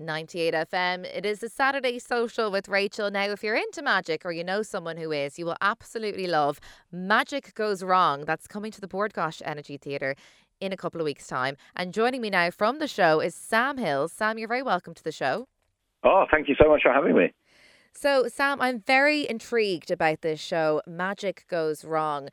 98 FM. It is a Saturday social with Rachael. Now, if you're into magic or you know someone who is, you will absolutely love Magic Goes Wrong. That's coming to the Bord Gáis Energy Theatre in a couple of weeks' time. And joining me now from the show is Sam Hill. Sam, you're very welcome to the show. Oh, thank you so much for having me. So, Sam, I'm very intrigued about this show, Magic Goes Wrong.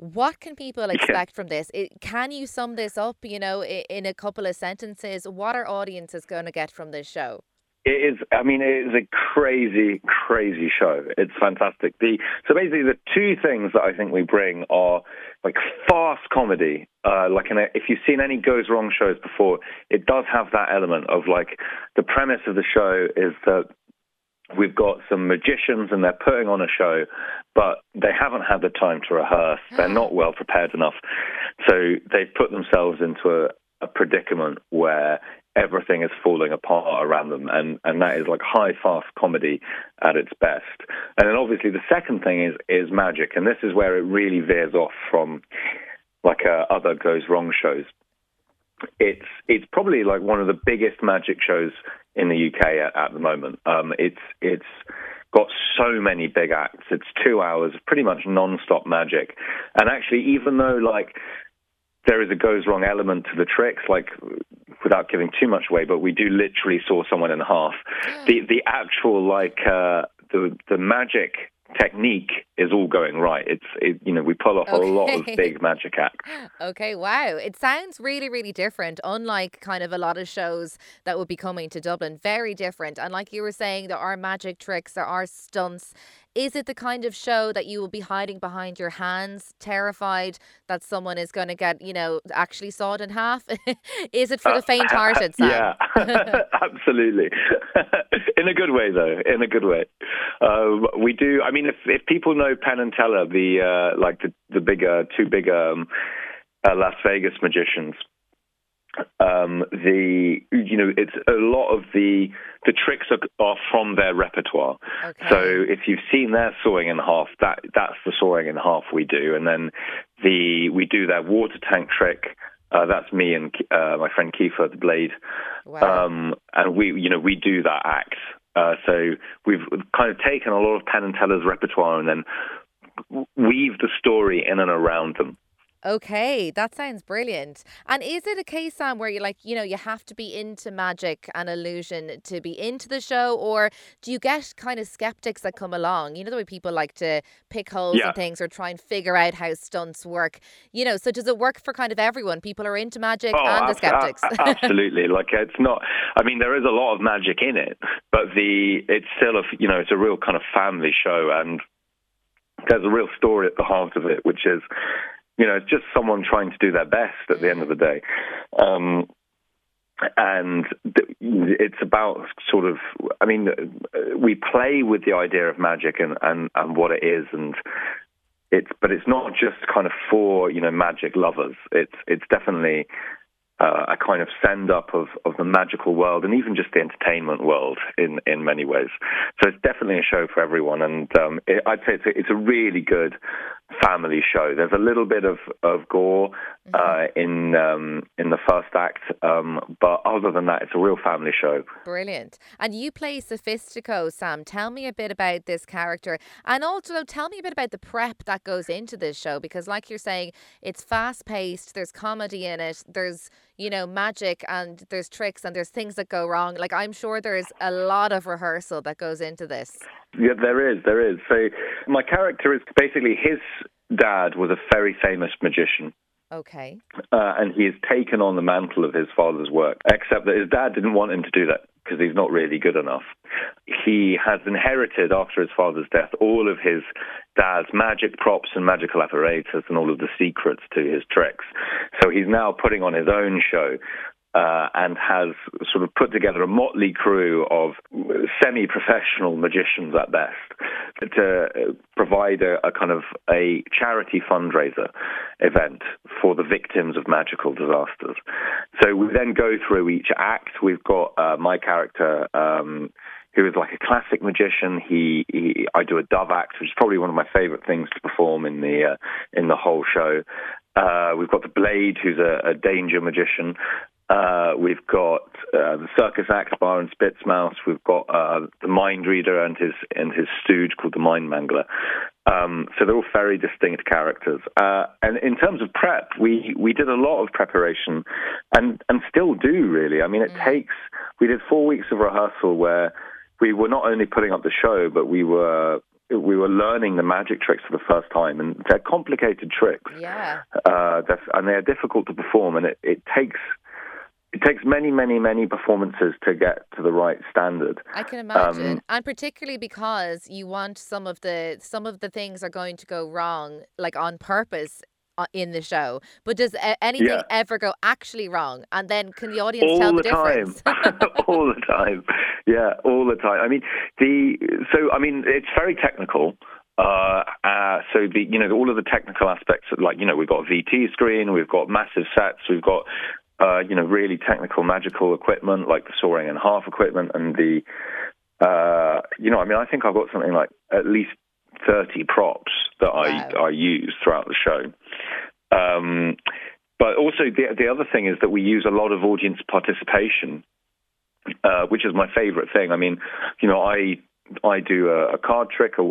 What can people expect from this? It, can you sum this up, you know, in, in a couple of sentences? What are audiences going to get from this show? It is. I mean, it is a crazy, crazy show. It's fantastic. The so basically the two things that I think we bring are like fast comedy. Uh, like in a, if you've seen any goes wrong shows before, it does have that element of like the premise of the show is that we've got some magicians and they're putting on a show, but they haven't had the time to rehearse. They're not well prepared enough. So they've put themselves into a, a predicament where everything is falling apart around them and, and that is like high fast comedy at its best. And then obviously the second thing is is magic and this is where it really veers off from like uh, other goes wrong shows it's it's probably like one of the biggest magic shows in the UK at, at the moment. Um, it's it's got so many big acts. It's two hours, of pretty much non-stop magic. And actually, even though like there is a goes wrong element to the tricks, like without giving too much away, but we do literally saw someone in half. The the actual like uh, the the magic technique is all going right. It's it, you know we pull off okay. a lot of big magic acts. Okay, wow! It sounds really really different, unlike kind of a lot of shows that would be coming to Dublin. Very different, and like you were saying, there are magic tricks, there are stunts. Is it the kind of show that you will be hiding behind your hands, terrified that someone is going to get, you know, actually sawed in half? is it for the faint-hearted? Yeah, absolutely. in a good way, though. In a good way. Uh, we do. I mean, if if people know Penn and Teller, the uh, like the the bigger, two bigger um, uh, Las Vegas magicians, um, the you know it's a lot of the the tricks are, are from their repertoire. Okay. So if you've seen their sawing in half, that that's the sawing in half we do, and then the we do their water tank trick. Uh, that's me and uh, my friend Kiefer the Blade, wow. um, and we you know we do that act. Uh, so we've kind of taken a lot of Penn and Teller's repertoire and then weave the story in and around them. Okay, that sounds brilliant. And is it a case, Sam, where you like, you know, you have to be into magic and illusion to be into the show, or do you get kind of skeptics that come along? You know, the way people like to pick holes yeah. and things or try and figure out how stunts work. You know, so does it work for kind of everyone? People are into magic oh, and the skeptics. absolutely. like it's not. I mean, there is a lot of magic in it, but the it's still a you know it's a real kind of family show and there's a real story at the heart of it, which is you know, it's just someone trying to do their best at the end of the day. Um, and it's about sort of, I mean, we play with the idea of magic and, and, and what it is, and it's, but it's not just kind of for you know magic lovers. It's it's definitely uh, a kind of send up of, of the magical world and even just the entertainment world in, in many ways. So it's definitely a show for everyone, and um, it, I'd say it's a, it's a really good family show. There's a little bit of, of gore uh, mm-hmm. in um, in the first act, um, but other than that, it's a real family show. Brilliant. And you play Sophistico, Sam. Tell me a bit about this character, and also tell me a bit about the prep that goes into this show, because like you're saying, it's fast paced. There's comedy in it. There's you know, magic and there's tricks and there's things that go wrong. Like I'm sure there's a lot of rehearsal that goes into this. Yeah, there is, there is. So my character is basically his dad was a very famous magician. Okay. Uh, and he has taken on the mantle of his father's work, except that his dad didn't want him to do that because he's not really good enough. He has inherited, after his father's death, all of his dad's magic props and magical apparatus and all of the secrets to his tricks. So he's now putting on his own show uh, and has sort of put together a motley crew of semi professional magicians at best to provide a, a, kind of a charity fundraiser event for the victims of magical disasters. So we then go through each act. We've got uh, my character. Um, who is like a classic magician. He, he, I do a dove act, which is probably one of my favourite things to perform in the uh, in the whole show. Uh, we've got the Blade, who's a, a danger magician, Uh, we've got uh, the circus act Bar and Spitzmouse. We've got uh, the mind reader and his and his stooge called the Mind Mangler. Um, so they're all very distinct characters. Uh, and in terms of prep, we we did a lot of preparation, and and still do really. I mean, it mm. takes. We did four weeks of rehearsal where we were not only putting up the show, but we were we were learning the magic tricks for the first time, and they're complicated tricks. Yeah. Uh, and they're difficult to perform, and it, it takes it takes many, many, many performances to get to the right standard. I can imagine, um, and particularly because you want some of the some of the things are going to go wrong, like on purpose uh, in the show. But does anything yeah. ever go actually wrong? And then can the audience all tell the, the difference? all the time. Yeah, all the time. I mean, the so I mean, it's very technical. Uh, uh, so the you know all of the technical aspects, like you know we've got a VT screen, we've got massive sets, we've got uh, you know really technical magical equipment like the soaring and half equipment and the uh, you know I mean I think I've got something like at least 30 props that wow. I, I use throughout the show. Um, but also, the, the other thing is that we use a lot of audience participation, uh, which is my favorite thing. I mean, you know, I I do a, a card trick uh,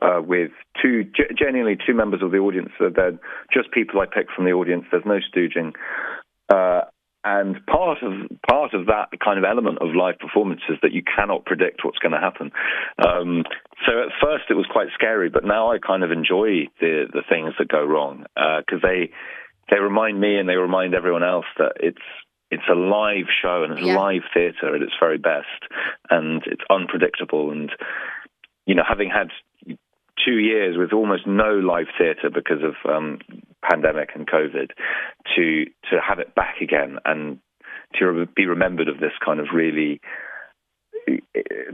uh, with two, genuinely two members of the audience. So they're just people I pick from the audience. There's no stooging. And part of part of that kind of element of live performance is that you cannot predict what's going to happen. Um, so at first it was quite scary, but now I kind of enjoy the the things that go wrong because uh, they they remind me and they remind everyone else that it's it's a live show and it's yeah. live theatre at its very best, and it's unpredictable. And you know, having had two years with almost no live theatre because of um, pandemic and COVID, to to have it back again and to be remembered of this kind of really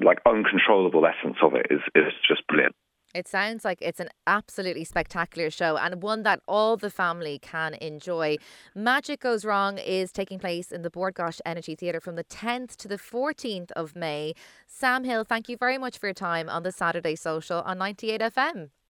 like uncontrollable essence of it is is just brilliant. It sounds like it's an absolutely spectacular show and one that all the family can enjoy. Magic Goes Wrong is taking place in the Bord Gáis Energy Theatre from the 10th to the 14th of May. Sam Hill, thank you very much for your time on the Saturday Social on 98 FM.